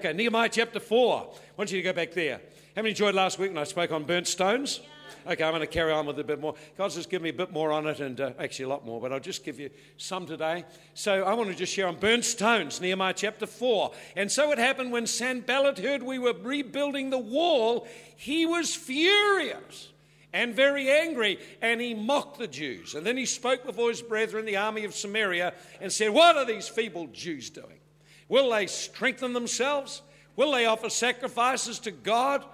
Okay, Nehemiah chapter 4. I want you to go back there. How many enjoyed last week when I spoke on burnt stones? Okay, I'm going to carry on with a bit more. God's just given me a bit more on it, and uh, actually a lot more, but I'll just give you some today. So I want to just share on burnt stones, Nehemiah chapter 4. And so it happened when Sanballat heard we were rebuilding the wall, he was furious and very angry, and he mocked the Jews. And then he spoke before his brethren, the army of Samaria, and said, What are these feeble Jews doing? Will they strengthen themselves? Will they offer sacrifices to God?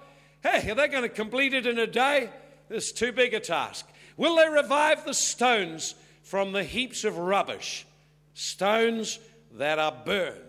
Hey, are they going to complete it in a day? It's too big a task. Will they revive the stones from the heaps of rubbish? Stones that are burned.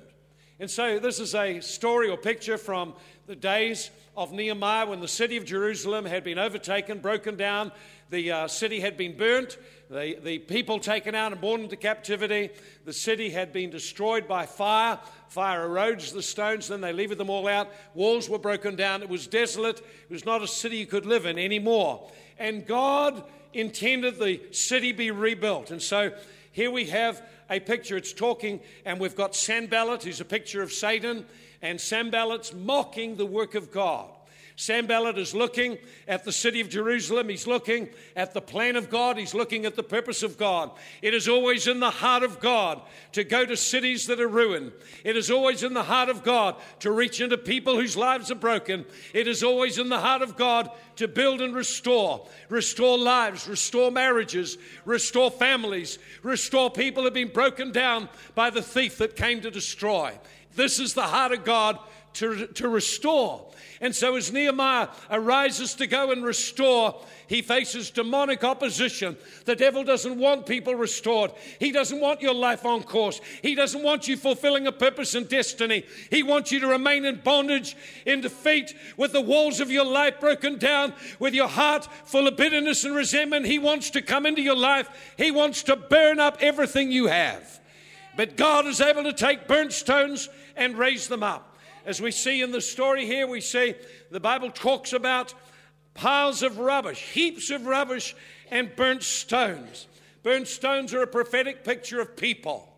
And so, this is a story or picture from the days of Nehemiah when the city of Jerusalem had been overtaken, broken down, the uh, city had been burnt, the, the people taken out and born into captivity. The city had been destroyed by fire. Fire erodes the stones, then they levered them all out. Walls were broken down. It was desolate. It was not a city you could live in anymore. And God intended the city be rebuilt. And so here we have a picture. It's talking, and we've got Sanballat, who's a picture of Satan, and Sanballat's mocking the work of God. Sanballat is looking at the city of Jerusalem. He's looking at the plan of God. He's looking at the purpose of God. It is always in the heart of God to go to cities that are ruined. It is always in the heart of God to reach into people whose lives are broken. It is always in the heart of God to build and restore, restore lives, restore marriages, restore families, restore people who have been broken down by the thief that came to destroy. This is the heart of God to, to restore. And so, as Nehemiah arises to go and restore, he faces demonic opposition. The devil doesn't want people restored. He doesn't want your life on course. He doesn't want you fulfilling a purpose and destiny. He wants you to remain in bondage, in defeat, with the walls of your life broken down, with your heart full of bitterness and resentment. He wants to come into your life. He wants to burn up everything you have. But God is able to take burnt stones and raise them up. As we see in the story here, we see the Bible talks about piles of rubbish, heaps of rubbish, and burnt stones. Burnt stones are a prophetic picture of people.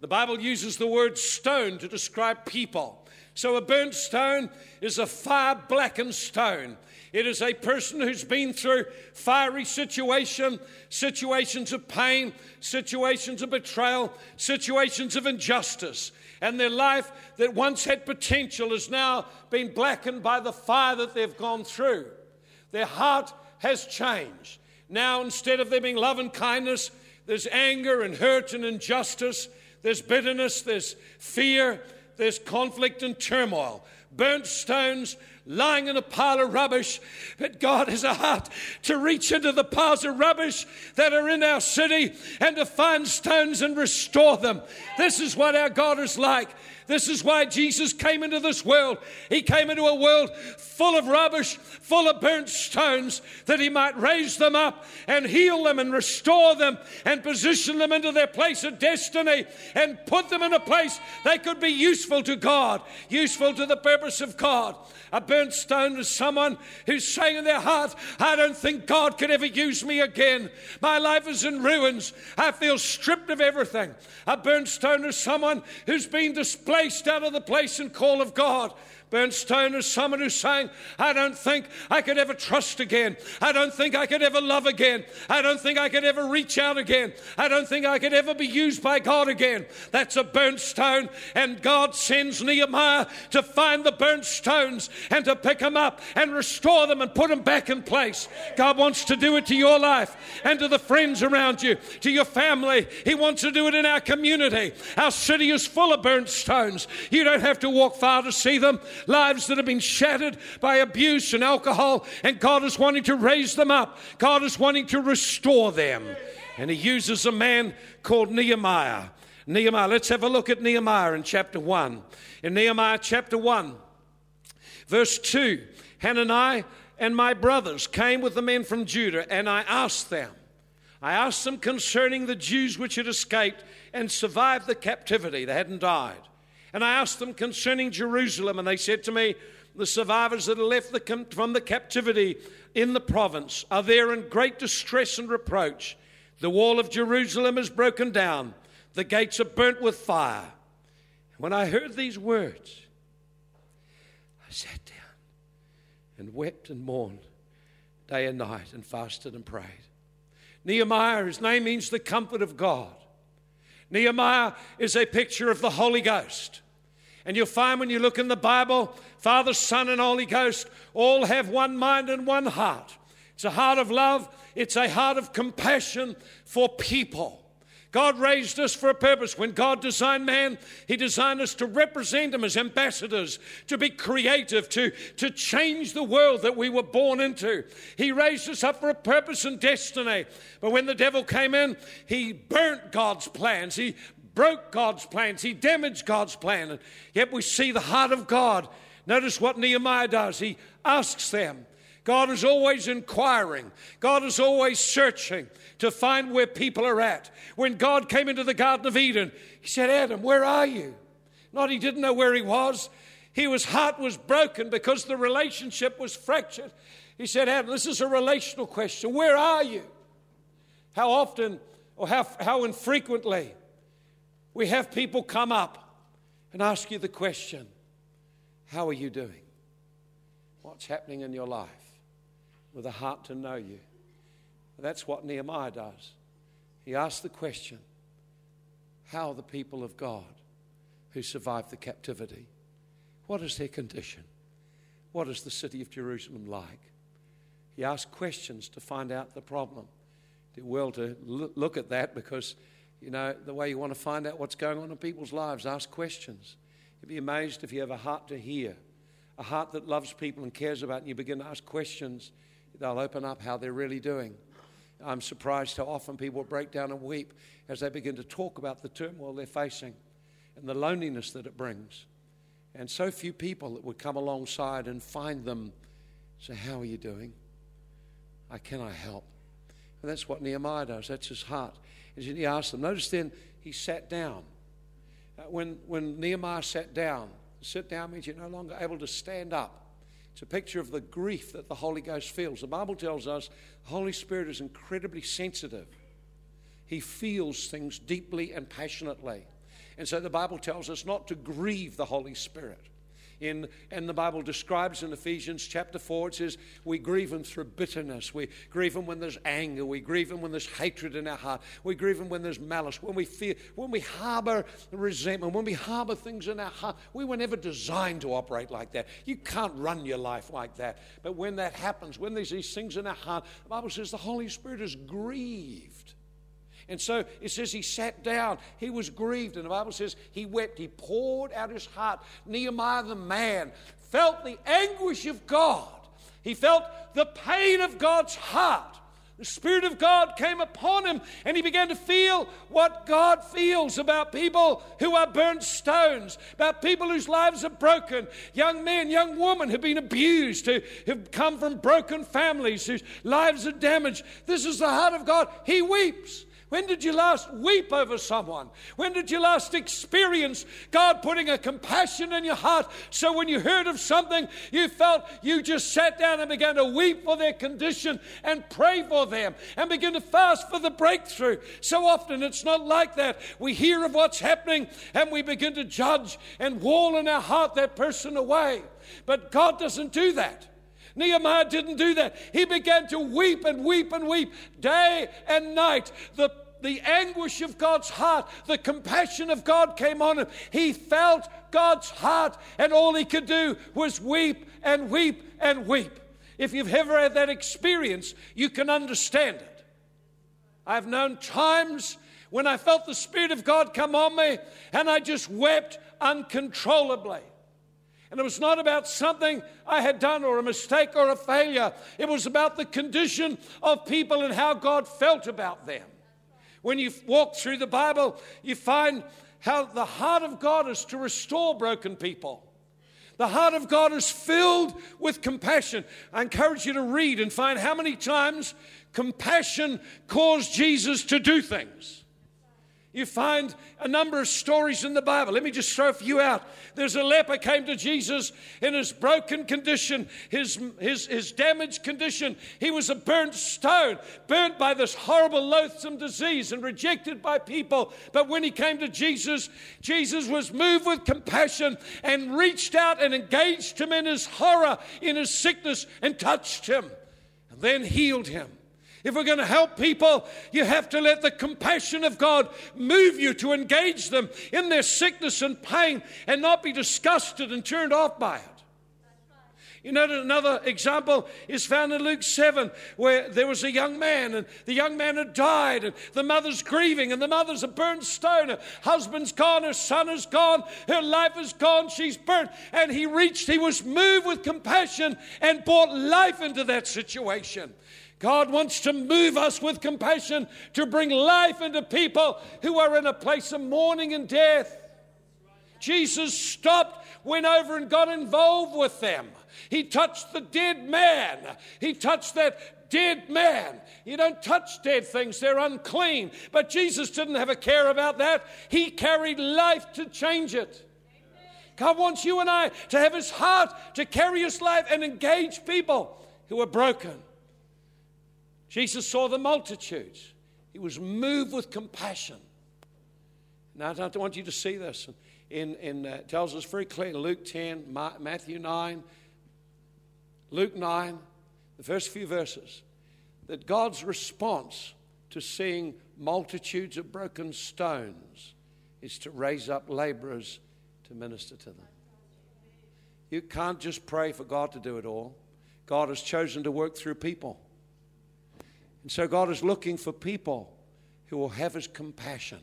The Bible uses the word stone to describe people. So a burnt stone is a fire blackened stone. It is a person who's been through fiery situation, situations of pain, situations of betrayal, situations of injustice and their life that once had potential has now been blackened by the fire that they've gone through. Their heart has changed. Now, instead of there being love and kindness, there's anger and hurt and injustice, there's bitterness, there's fear, there's conflict and turmoil. Burnt stones lying in a pile of rubbish, but God has a heart to reach into the piles of rubbish that are in our city and to find stones and restore them. This is what our God is like. This is why Jesus came into this world. He came into a world full of rubbish, full of burnt stones, that He might raise them up and heal them and restore them and position them into their place of destiny and put them in a place they could be useful to God, useful to the purpose of God. A burnt stone is someone who's saying in their heart, I don't think God could ever use me again. My life is in ruins. I feel stripped of everything. A burnt stone is someone who's been displaced out of the place and call of God. Burnt stone is someone who's saying, I don't think I could ever trust again. I don't think I could ever love again. I don't think I could ever reach out again. I don't think I could ever be used by God again. That's a burnt stone. And God sends Nehemiah to find the burnt stones and to pick them up and restore them and put them back in place. God wants to do it to your life and to the friends around you, to your family. He wants to do it in our community. Our city is full of burnt stones. You don't have to walk far to see them lives that have been shattered by abuse and alcohol, and God is wanting to raise them up. God is wanting to restore them. And He uses a man called Nehemiah. Nehemiah, let's have a look at Nehemiah in chapter 1. In Nehemiah chapter 1, verse 2 Hananiah and my brothers came with the men from Judah, and I asked them, I asked them concerning the Jews which had escaped and survived the captivity, they hadn't died. And I asked them concerning Jerusalem, and they said to me, The survivors that are left the, from the captivity in the province are there in great distress and reproach. The wall of Jerusalem is broken down, the gates are burnt with fire. When I heard these words, I sat down and wept and mourned day and night and fasted and prayed. Nehemiah, his name means the comfort of God. Nehemiah is a picture of the Holy Ghost. And you'll find when you look in the Bible, Father, Son, and Holy Ghost all have one mind and one heart. It's a heart of love, it's a heart of compassion for people. God raised us for a purpose. When God designed man, He designed us to represent Him as ambassadors, to be creative, to, to change the world that we were born into. He raised us up for a purpose and destiny. But when the devil came in, he burnt God's plans. He broke God's plans. He damaged God's plan. And yet we see the heart of God. Notice what Nehemiah does. He asks them. God is always inquiring. God is always searching to find where people are at. When God came into the Garden of Eden, He said, Adam, where are you? Not he didn't know where he was. He was heart was broken because the relationship was fractured. He said, Adam, this is a relational question. Where are you? How often or how, how infrequently we have people come up and ask you the question, How are you doing? What's happening in your life? With a heart to know you. That's what Nehemiah does. He asks the question How are the people of God who survived the captivity? What is their condition? What is the city of Jerusalem like? He asks questions to find out the problem. Did well to look at that because you know, the way you want to find out what's going on in people's lives, ask questions. You'd be amazed if you have a heart to hear, a heart that loves people and cares about, and you begin to ask questions, they'll open up how they're really doing. I'm surprised how often people break down and weep as they begin to talk about the turmoil they're facing and the loneliness that it brings. And so few people that would come alongside and find them say, How are you doing? How can I help? And that's what Nehemiah does. That's his heart. And he asked them. Notice then he sat down. Uh, when, when Nehemiah sat down, sit down means you're no longer able to stand up. It's a picture of the grief that the Holy Ghost feels. The Bible tells us the Holy Spirit is incredibly sensitive. He feels things deeply and passionately. And so the Bible tells us not to grieve the Holy Spirit in, and the Bible describes in Ephesians chapter 4, it says, We grieve Him through bitterness. We grieve Him when there's anger. We grieve Him when there's hatred in our heart. We grieve Him when there's malice. When we fear, when we harbor resentment, when we harbor things in our heart. We were never designed to operate like that. You can't run your life like that. But when that happens, when there's these things in our heart, the Bible says the Holy Spirit is grieved. And so it says he sat down, he was grieved, and the Bible says he wept, he poured out his heart. Nehemiah the man felt the anguish of God, he felt the pain of God's heart. The Spirit of God came upon him, and he began to feel what God feels about people who are burnt stones, about people whose lives are broken, young men, young women who've been abused, who have come from broken families, whose lives are damaged. This is the heart of God. He weeps. When did you last weep over someone? When did you last experience God putting a compassion in your heart so when you heard of something, you felt you just sat down and began to weep for their condition and pray for them and begin to fast for the breakthrough? So often it's not like that. We hear of what's happening and we begin to judge and wall in our heart that person away. But God doesn't do that. Nehemiah didn't do that. He began to weep and weep and weep day and night. The the anguish of God's heart, the compassion of God came on him. He felt God's heart, and all he could do was weep and weep and weep. If you've ever had that experience, you can understand it. I've known times when I felt the Spirit of God come on me and I just wept uncontrollably. And it was not about something I had done or a mistake or a failure. It was about the condition of people and how God felt about them. When you walk through the Bible, you find how the heart of God is to restore broken people. The heart of God is filled with compassion. I encourage you to read and find how many times compassion caused Jesus to do things. You find a number of stories in the Bible. Let me just throw a few out. There's a leper came to Jesus in his broken condition, his, his, his damaged condition. He was a burnt stone, burnt by this horrible, loathsome disease and rejected by people. But when he came to Jesus, Jesus was moved with compassion and reached out and engaged him in his horror, in his sickness, and touched him, and then healed him. If we're going to help people, you have to let the compassion of God move you to engage them in their sickness and pain and not be disgusted and turned off by it. You know, that another example is found in Luke 7, where there was a young man, and the young man had died, and the mother's grieving, and the mother's a burnt stone. Her husband's gone, her son is gone, her life is gone, she's burnt. And he reached, he was moved with compassion and brought life into that situation. God wants to move us with compassion to bring life into people who are in a place of mourning and death. Jesus stopped, went over, and got involved with them. He touched the dead man. He touched that dead man. You don't touch dead things, they're unclean. But Jesus didn't have a care about that. He carried life to change it. God wants you and I to have His heart to carry His life and engage people who are broken. Jesus saw the multitudes. He was moved with compassion. Now, I want you to see this. In, in uh, tells us very clearly Luke 10, Matthew 9, Luke 9, the first few verses, that God's response to seeing multitudes of broken stones is to raise up laborers to minister to them. You can't just pray for God to do it all. God has chosen to work through people. And so God is looking for people who will have his compassion.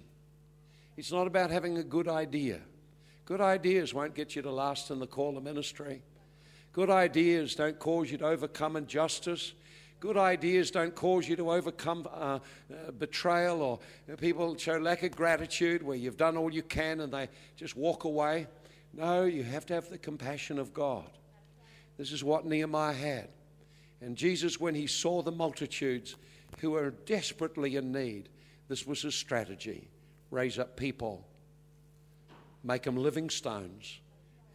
It's not about having a good idea. Good ideas won't get you to last in the call of ministry. Good ideas don't cause you to overcome injustice. Good ideas don't cause you to overcome uh, uh, betrayal or uh, people show lack of gratitude where you've done all you can and they just walk away. No, you have to have the compassion of God. This is what Nehemiah had. And Jesus, when he saw the multitudes, who are desperately in need. This was his strategy raise up people, make them living stones,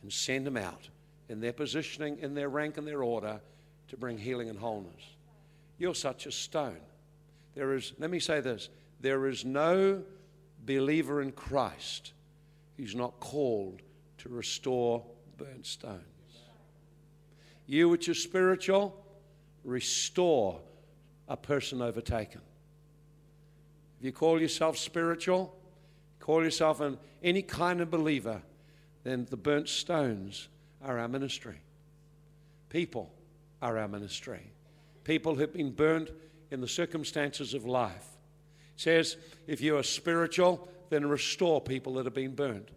and send them out in their positioning, in their rank, and their order to bring healing and wholeness. You're such a stone. There is, let me say this there is no believer in Christ who's not called to restore burnt stones. You, which are spiritual, restore a person overtaken. If you call yourself spiritual, call yourself an, any kind of believer, then the burnt stones are our ministry. People are our ministry. People who've been burnt in the circumstances of life. It says, if you are spiritual, then restore people that have been burnt. It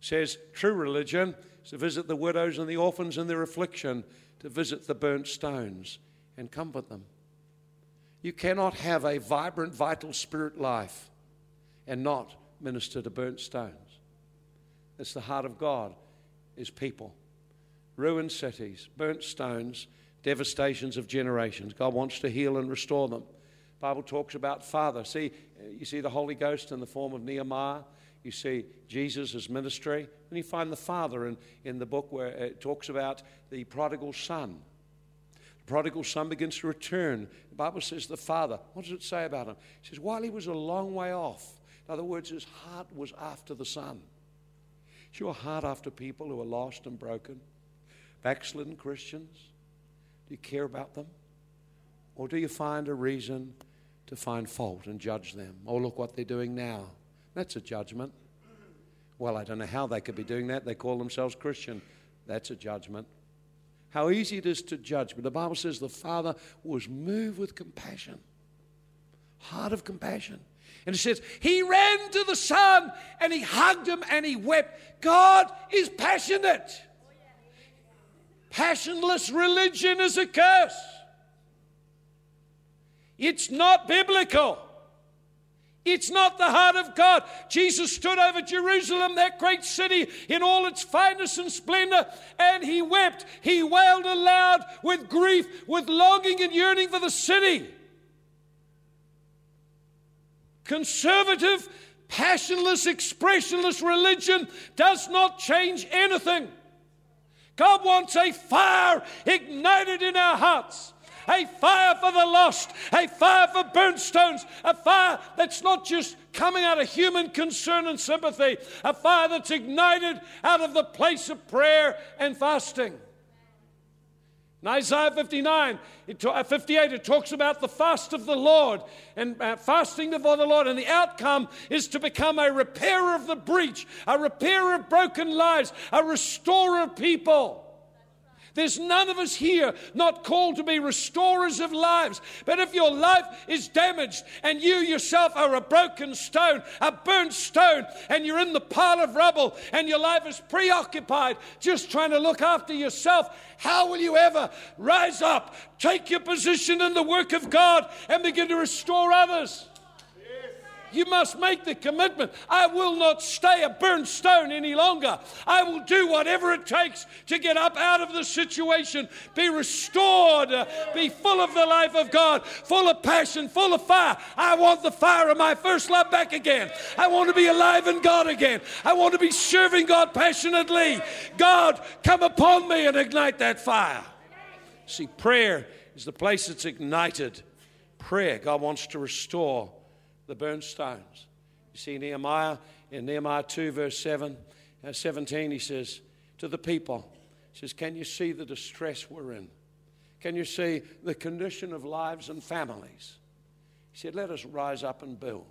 says, true religion is to visit the widows and the orphans in their affliction, to visit the burnt stones and comfort them. You cannot have a vibrant, vital spirit life and not minister to burnt stones. It's the heart of God is people. Ruined cities, burnt stones, devastations of generations. God wants to heal and restore them. The Bible talks about Father. See, you see the Holy Ghost in the form of Nehemiah. You see Jesus' ministry. And you find the Father in, in the book where it talks about the prodigal son prodigal son begins to return. The Bible says the father, what does it say about him? It says, while he was a long way off, in other words, his heart was after the son. Is your heart after people who are lost and broken? Backslidden Christians? Do you care about them? Or do you find a reason to find fault and judge them? Oh, look what they're doing now. That's a judgment. Well, I don't know how they could be doing that. They call themselves Christian. That's a judgment. How easy it is to judge. But the Bible says the Father was moved with compassion, heart of compassion. And it says, He ran to the Son and He hugged Him and He wept. God is passionate. Passionless religion is a curse. It's not biblical. It's not the heart of God. Jesus stood over Jerusalem, that great city, in all its fineness and splendor, and he wept. He wailed aloud with grief, with longing and yearning for the city. conservative, passionless, expressionless religion does not change anything. God wants a fire ignited in our hearts a fire for the lost, a fire for burnt stones, a fire that's not just coming out of human concern and sympathy, a fire that's ignited out of the place of prayer and fasting. In Isaiah 59, it, uh, 58, it talks about the fast of the Lord and uh, fasting before the Lord. And the outcome is to become a repairer of the breach, a repairer of broken lives, a restorer of people. There's none of us here not called to be restorers of lives. But if your life is damaged and you yourself are a broken stone, a burnt stone, and you're in the pile of rubble and your life is preoccupied just trying to look after yourself, how will you ever rise up, take your position in the work of God, and begin to restore others? You must make the commitment. I will not stay a burnt stone any longer. I will do whatever it takes to get up out of the situation, be restored, uh, be full of the life of God, full of passion, full of fire. I want the fire of my first love back again. I want to be alive in God again. I want to be serving God passionately. God, come upon me and ignite that fire. See, prayer is the place that's ignited. Prayer, God wants to restore the burnt stones. You see, Nehemiah, in Nehemiah 2, verse 7, uh, 17, he says to the people, he says, Can you see the distress we're in? Can you see the condition of lives and families? He said, Let us rise up and build.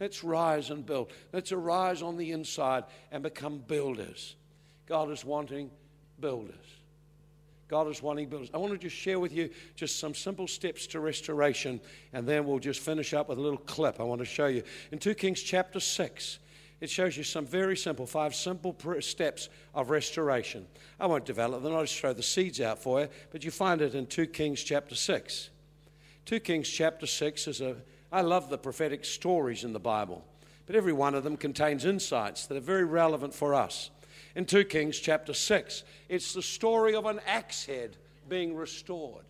Let's rise and build. Let's arise on the inside and become builders. God is wanting builders. God is wanting builders. I want to just share with you just some simple steps to restoration, and then we'll just finish up with a little clip I want to show you. In 2 Kings chapter 6, it shows you some very simple, five simple steps of restoration. I won't develop them, I'll just throw the seeds out for you, but you find it in 2 Kings chapter 6. 2 Kings chapter 6 is a, I love the prophetic stories in the Bible, but every one of them contains insights that are very relevant for us in 2 Kings chapter 6. It's the story of an axe head being restored.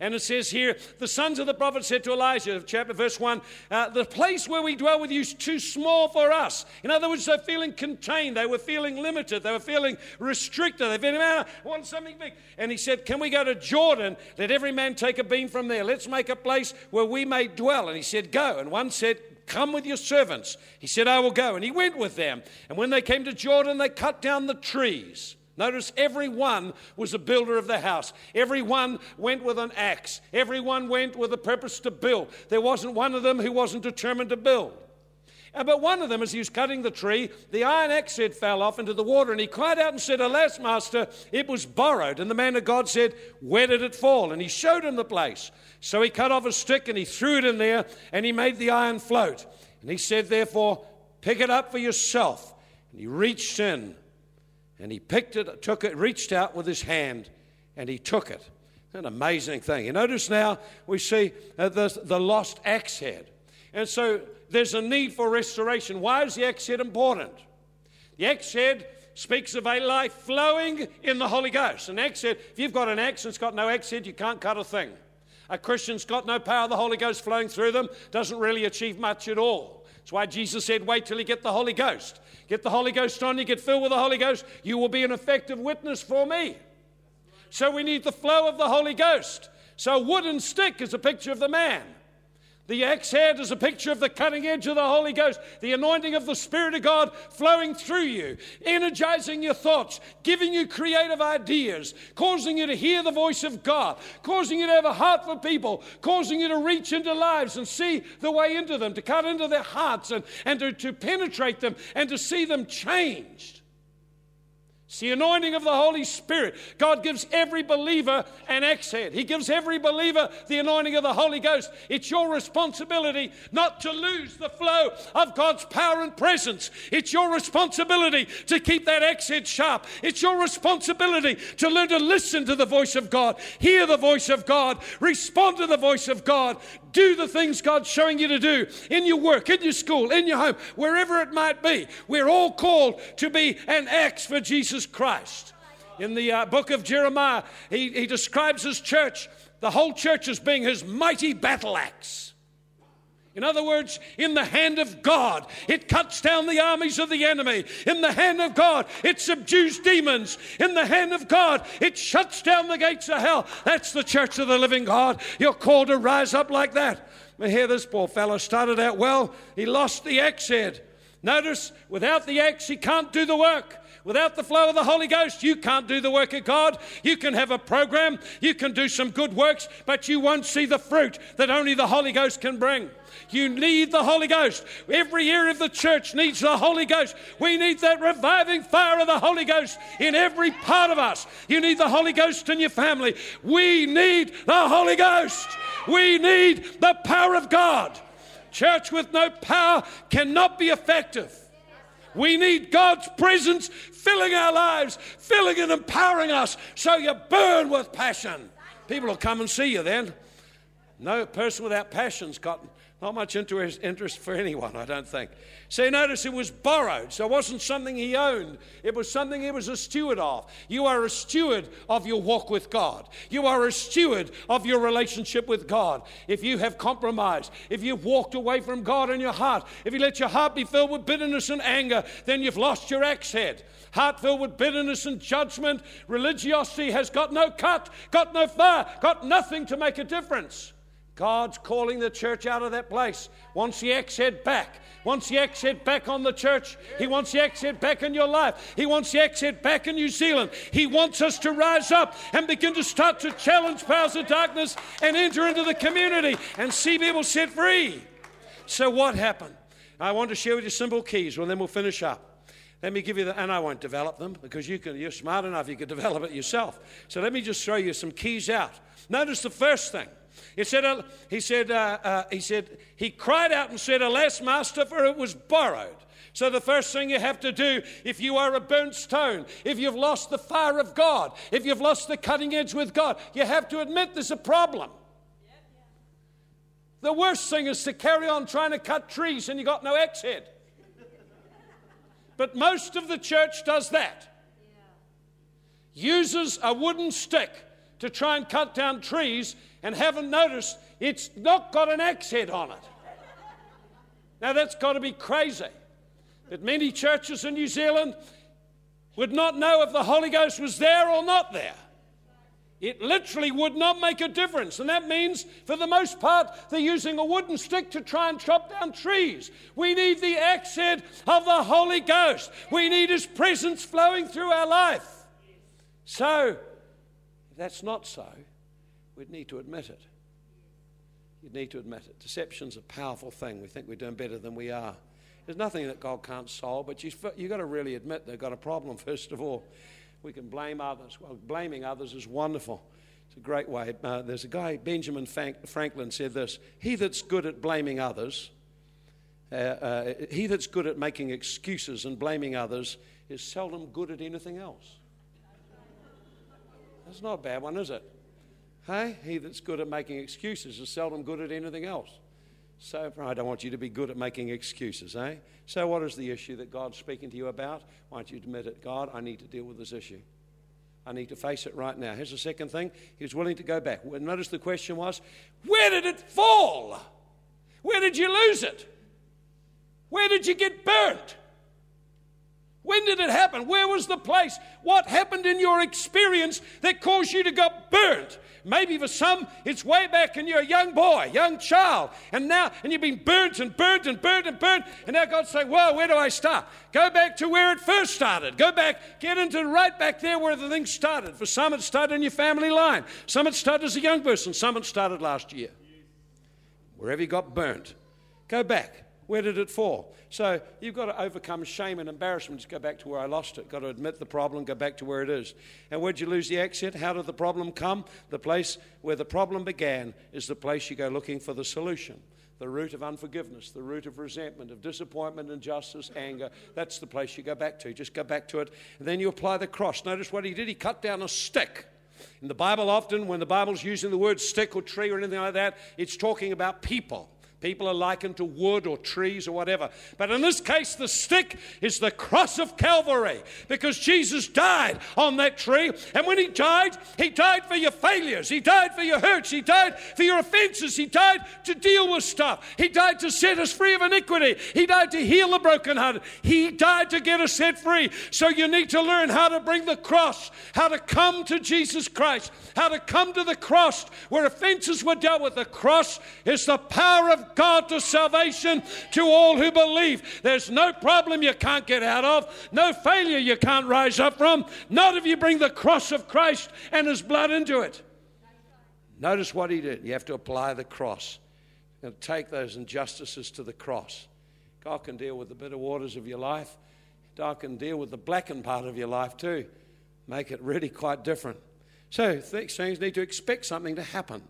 And it says here, the sons of the prophet said to Elijah, chapter verse 1, uh, the place where we dwell with you is too small for us. In other words, they're feeling contained. They were feeling limited. They were feeling restricted. They feeling, man, I want something big. And he said, Can we go to Jordan? Let every man take a beam from there. Let's make a place where we may dwell. And he said, Go. And one said, Come with your servants. He said, I will go. And he went with them. And when they came to Jordan, they cut down the trees. Notice every one was a builder of the house. Every one went with an axe. Every one went with a purpose to build. There wasn't one of them who wasn't determined to build. But one of them, as he was cutting the tree, the iron axe head fell off into the water, and he cried out and said, Alas, master, it was borrowed. And the man of God said, Where did it fall? And he showed him the place. So he cut off a stick and he threw it in there, and he made the iron float. And he said, Therefore, pick it up for yourself. And he reached in, and he picked it, took it, reached out with his hand, and he took it. An amazing thing. You notice now we see uh, the, the lost axe head. And so there's a need for restoration. Why is the head important? The head speaks of a life flowing in the Holy Ghost. An head, if you've got an axe and it's got no head, you can't cut a thing. A Christian's got no power the Holy Ghost flowing through them, doesn't really achieve much at all. That's why Jesus said, wait till you get the Holy Ghost. Get the Holy Ghost on you, get filled with the Holy Ghost, you will be an effective witness for me. So we need the flow of the Holy Ghost. So, wooden stick is a picture of the man. The axe head is a picture of the cutting edge of the Holy Ghost, the anointing of the Spirit of God flowing through you, energizing your thoughts, giving you creative ideas, causing you to hear the voice of God, causing you to have a heart for people, causing you to reach into lives and see the way into them, to cut into their hearts and, and to, to penetrate them and to see them changed. It's the anointing of the Holy Spirit. God gives every believer an axe head. He gives every believer the anointing of the Holy Ghost. It's your responsibility not to lose the flow of God's power and presence. It's your responsibility to keep that axe head sharp. It's your responsibility to learn to listen to the voice of God, hear the voice of God, respond to the voice of God, do the things God's showing you to do in your work, in your school, in your home, wherever it might be. We're all called to be an axe for Jesus Christ. In the uh, book of Jeremiah, he, he describes his church, the whole church, as being his mighty battle axe. In other words, in the hand of God, it cuts down the armies of the enemy. In the hand of God, it subdues demons. In the hand of God, it shuts down the gates of hell. That's the church of the living God. You're called to rise up like that. But here, this poor fellow started out well. He lost the axe head. Notice, without the axe, he can't do the work. Without the flow of the Holy Ghost, you can't do the work of God. You can have a program, you can do some good works, but you won't see the fruit that only the Holy Ghost can bring. You need the Holy Ghost. Every area of the church needs the Holy Ghost. We need that reviving fire of the Holy Ghost in every part of us. You need the Holy Ghost in your family. We need the Holy Ghost. We need the power of God. Church with no power cannot be effective. We need God's presence filling our lives, filling and empowering us so you burn with passion. People will come and see you then. No person without passion's got not much interest, interest for anyone, I don't think. So notice it was borrowed, so it wasn't something he owned. It was something he was a steward of. You are a steward of your walk with God. You are a steward of your relationship with God. If you have compromised, if you've walked away from God in your heart, if you let your heart be filled with bitterness and anger, then you've lost your axe head. Heart filled with bitterness and judgment, religiosity has got no cut, got no fire, got nothing to make a difference. God's calling the church out of that place. Wants the head back. Wants the head back on the church. He wants the head back in your life. He wants the head back in New Zealand. He wants us to rise up and begin to start to challenge powers of darkness and enter into the community and see people set free. So, what happened? I want to share with you simple keys, well, then we'll finish up. Let me give you the, and I won't develop them because you can, you're smart enough, you can develop it yourself. So let me just throw you some keys out. Notice the first thing he said, uh, he, said, uh, uh, he said, he cried out and said, Alas, master, for it was borrowed. So, the first thing you have to do, if you are a burnt stone, if you've lost the fire of God, if you've lost the cutting edge with God, you have to admit there's a problem. The worst thing is to carry on trying to cut trees and you got no axe head. But most of the church does that. Uses a wooden stick to try and cut down trees and haven't noticed it's not got an axe head on it. Now that's got to be crazy. That many churches in New Zealand would not know if the Holy Ghost was there or not there. It literally would not make a difference. And that means, for the most part, they're using a wooden stick to try and chop down trees. We need the axe head of the Holy Ghost. We need His presence flowing through our life. So, if that's not so, we'd need to admit it. You'd need to admit it. Deception's a powerful thing. We think we're doing better than we are. There's nothing that God can't solve, but you've, got to really admit they've got a problem, first of all. We can blame others. Well, blaming others is wonderful. It's a great way. Uh, there's a guy, Benjamin Franklin, said this He that's good at blaming others, uh, uh, he that's good at making excuses and blaming others, is seldom good at anything else. That's not a bad one, is it? Hey, he that's good at making excuses is seldom good at anything else. So I don't want you to be good at making excuses, eh? So what is the issue that God's speaking to you about? Why don't you admit it? God, I need to deal with this issue. I need to face it right now. Here's the second thing. He was willing to go back. Notice the question was, where did it fall? Where did you lose it? Where did you get burnt? When did it happen? Where was the place? What happened in your experience that caused you to get burnt? Maybe for some, it's way back and you're a young boy, young child, and now, and you've been burnt and burnt and burnt and burnt, and now God's saying, well, where do I start? Go back to where it first started. Go back, get into right back there where the thing started. For some, it started in your family line. Some, it started as a young person. Some, it started last year. Wherever you got burnt, go back. Where did it fall? So you've got to overcome shame and embarrassment. Just go back to where I lost it. Got to admit the problem, go back to where it is. And where'd you lose the axe head? How did the problem come? The place where the problem began is the place you go looking for the solution. The root of unforgiveness, the root of resentment, of disappointment, injustice, anger. That's the place you go back to. Just go back to it. And then you apply the cross. Notice what he did. He cut down a stick. In the Bible, often when the Bible's using the word stick or tree or anything like that, it's talking about people People are likened to wood or trees or whatever. But in this case, the stick is the cross of Calvary because Jesus died on that tree. And when he died, he died for your failures, he died for your hurts, he died for your offenses, he died to deal with stuff, he died to set us free of iniquity, he died to heal the brokenhearted, he died to get us set free. So you need to learn how to bring the cross, how to come to Jesus Christ, how to come to the cross where offenses were dealt with. The cross is the power of God to salvation to all who believe. There's no problem you can't get out of, no failure you can't rise up from, not if you bring the cross of Christ and His blood into it. Notice what He did. You have to apply the cross and take those injustices to the cross. God can deal with the bitter waters of your life. God can deal with the blackened part of your life too. Make it really quite different. So, things need to expect something to happen.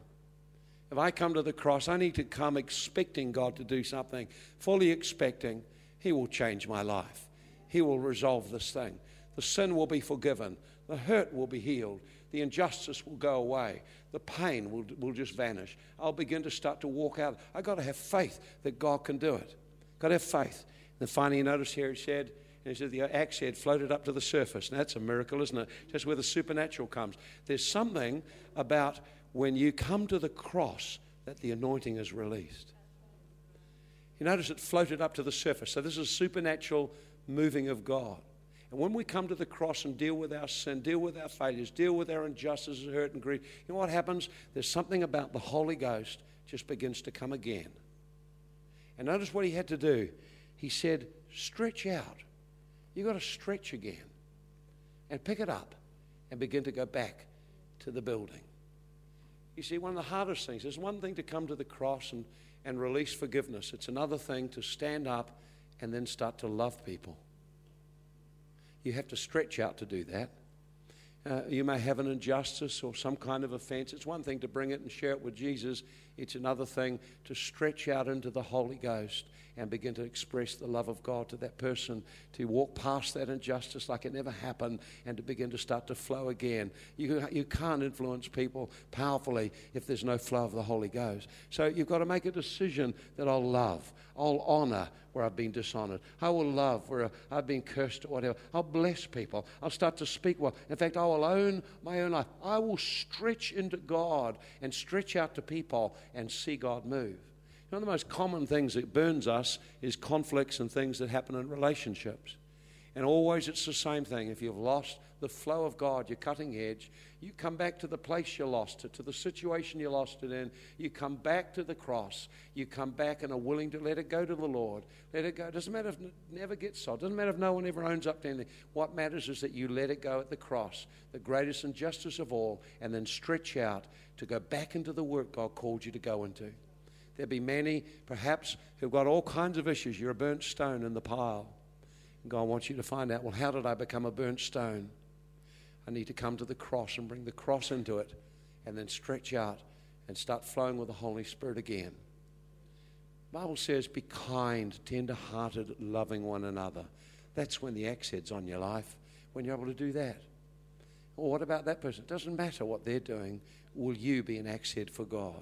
If I come to the cross, I need to come expecting God to do something, fully expecting He will change my life. He will resolve this thing. The sin will be forgiven. The hurt will be healed. The injustice will go away. The pain will, will just vanish. I'll begin to start to walk out. I've got to have faith that God can do it. Got to have faith. And finally, you notice here it said, and he said the axe head floated up to the surface. Now, that's a miracle, isn't it? Just where the supernatural comes. There's something about when you come to the cross that the anointing is released. You notice it floated up to the surface. So, this is a supernatural moving of God. And when we come to the cross and deal with our sin, deal with our failures, deal with our injustices, hurt, and grief, you know what happens? There's something about the Holy Ghost just begins to come again. And notice what he had to do. He said, stretch out. You've got to stretch again and pick it up and begin to go back to the building. You see, one of the hardest things is one thing to come to the cross and, and release forgiveness, it's another thing to stand up and then start to love people. You have to stretch out to do that. Uh, you may have an injustice or some kind of offense. It's one thing to bring it and share it with Jesus, it's another thing to stretch out into the Holy Ghost and begin to express the love of God to that person, to walk past that injustice like it never happened, and to begin to start to flow again. You, you can't influence people powerfully if there's no flow of the Holy Ghost. So you've got to make a decision that I'll love, I'll honor where I've been dishonored, I will love where I've been cursed or whatever. I'll bless people, I'll start to speak well. In fact, I will own my own life. I will stretch into God and stretch out to people and see God move. One of the most common things that burns us is conflicts and things that happen in relationships. And always it's the same thing. If you've lost the flow of God, you're cutting edge, you come back to the place you lost it, to the situation you lost it in. You come back to the cross. You come back and are willing to let it go to the Lord. Let it go. It doesn't matter if it never gets solved. It doesn't matter if no one ever owns up to anything. What matters is that you let it go at the cross, the greatest injustice of all, and then stretch out to go back into the work God called you to go into. There'll be many, perhaps, who've got all kinds of issues. You're a burnt stone in the pile. God wants you to find out well, how did I become a burnt stone? I need to come to the cross and bring the cross into it and then stretch out and start flowing with the Holy Spirit again. Bible says, be kind, tender hearted, loving one another. That's when the axe head's on your life, when you're able to do that. Or what about that person? It doesn't matter what they're doing. Will you be an axe head for God?